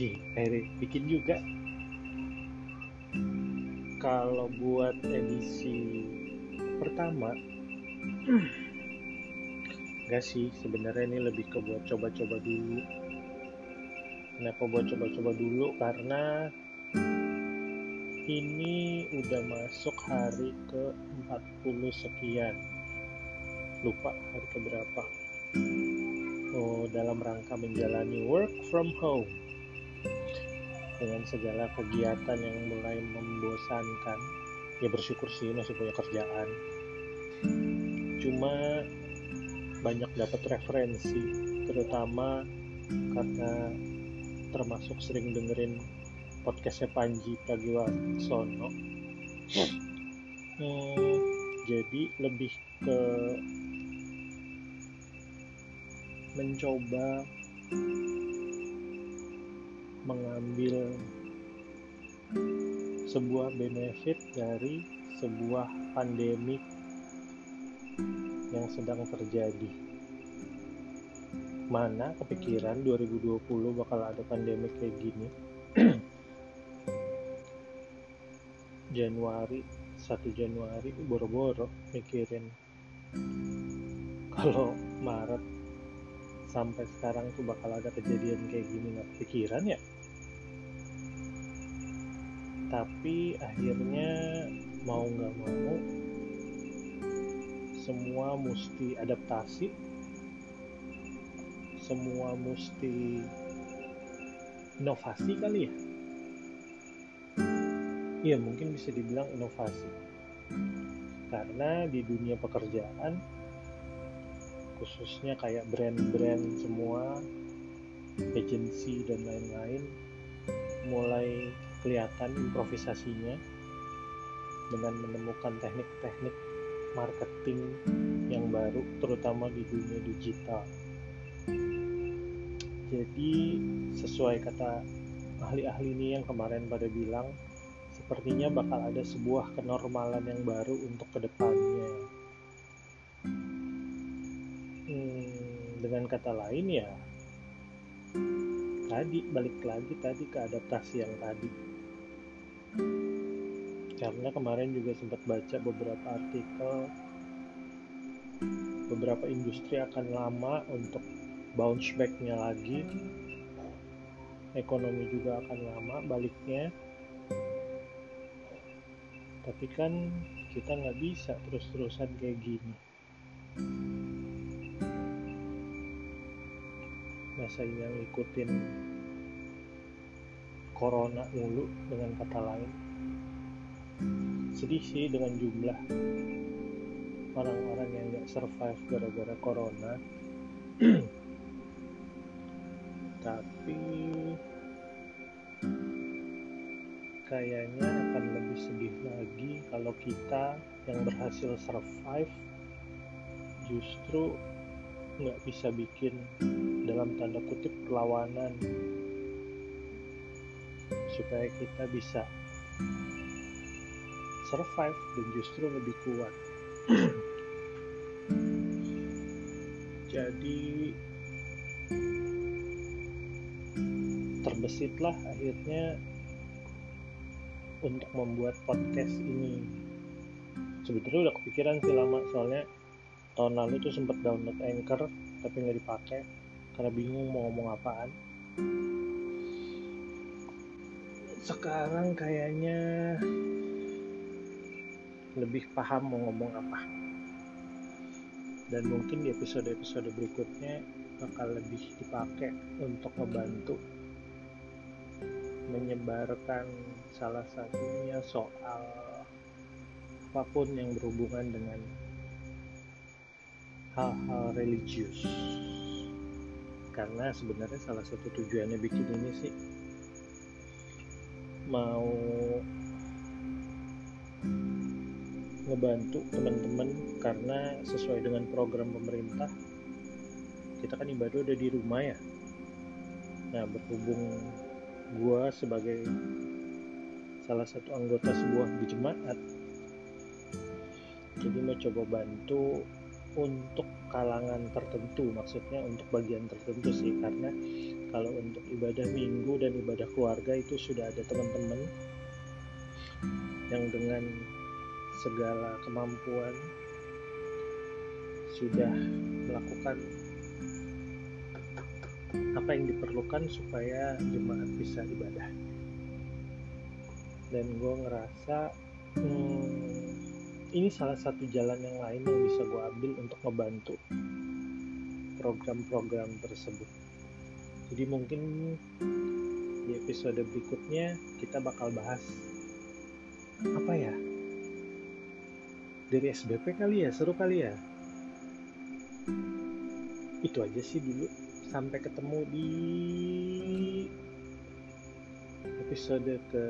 Ih, akhirnya bikin juga. Kalau buat edisi pertama enggak sih. Sebenarnya ini lebih ke buat coba-coba dulu. Kenapa buat coba-coba dulu? Karena ini udah masuk hari ke 40 sekian. Lupa hari ke berapa oh, dalam rangka menjalani work from home dengan segala kegiatan yang mulai membosankan ya bersyukur sih masih punya kerjaan. Cuma banyak dapat referensi terutama karena termasuk sering dengerin podcastnya Panji Pragiwaksono. Hmm, jadi lebih ke mencoba mengambil sebuah benefit dari sebuah pandemik yang sedang terjadi. Mana kepikiran 2020 bakal ada pandemi kayak gini? Januari 1 Januari boro-boro mikirin kalau Maret sampai sekarang tuh bakal ada kejadian kayak gini nggak kepikiran ya? Tapi akhirnya mau nggak mau semua mesti adaptasi. Semua mesti inovasi kali ya? Iya mungkin bisa dibilang inovasi. Karena di dunia pekerjaan khususnya kayak brand-brand semua agensi dan lain-lain mulai kelihatan improvisasinya dengan menemukan teknik-teknik marketing yang baru terutama di dunia digital. Jadi sesuai kata ahli-ahli ini yang kemarin pada bilang sepertinya bakal ada sebuah kenormalan yang baru untuk ke depannya dengan kata lain ya tadi balik lagi tadi ke adaptasi yang tadi. Karena kemarin juga sempat baca beberapa artikel beberapa industri akan lama untuk bounce backnya lagi. Ekonomi juga akan lama baliknya. Tapi kan kita nggak bisa terus-terusan kayak gini masa yang ngikutin corona mulu dengan kata lain. Sedih sih dengan jumlah orang-orang yang gak survive gara-gara corona. Tapi kayaknya akan lebih sedih lagi kalau kita yang berhasil survive justru nggak bisa bikin dalam tanda kutip perlawanan. Supaya kita bisa survive dan justru lebih kuat. Jadi terbesitlah akhirnya untuk membuat podcast ini. Sebetulnya udah kepikiran sih lama soalnya tahun lalu tuh sempat download Anchor tapi nggak dipakai karena bingung mau ngomong apaan. Sekarang kayaknya lebih paham mau ngomong apa. Dan mungkin di episode-episode berikutnya bakal lebih dipakai untuk membantu menyebarkan salah satunya soal apa pun yang berhubungan dengan hal-hal religius. Karena sebenarnya salah satu tujuannya bikin ini sih mau ngebantu teman-teman karena sesuai dengan program pemerintah kita kan ibadah udah di rumah ya. Nah berhubung gua sebagai salah satu anggota sebuah jemaat jadi mau coba bantu untuk kalangan tertentu maksudnya untuk bagian tertentu sih karena kalau untuk ibadah minggu dan ibadah keluarga itu sudah ada teman-teman yang dengan segala kemampuan sudah melakukan apa yang diperlukan supaya jemaat bisa ibadah. Dan gue ngerasa hmm, ini salah satu jalan yang lain yang bisa gue ambil untuk membantu program-program tersebut. Jadi mungkin di episode berikutnya kita bakal bahas apa ya? Dari SBP kali ya? Seru kali ya? Itu aja sih dulu. Sampai ketemu di episode ke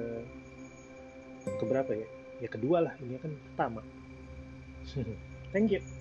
keberapa ya ya kedua lah ini kan pertama. Thank you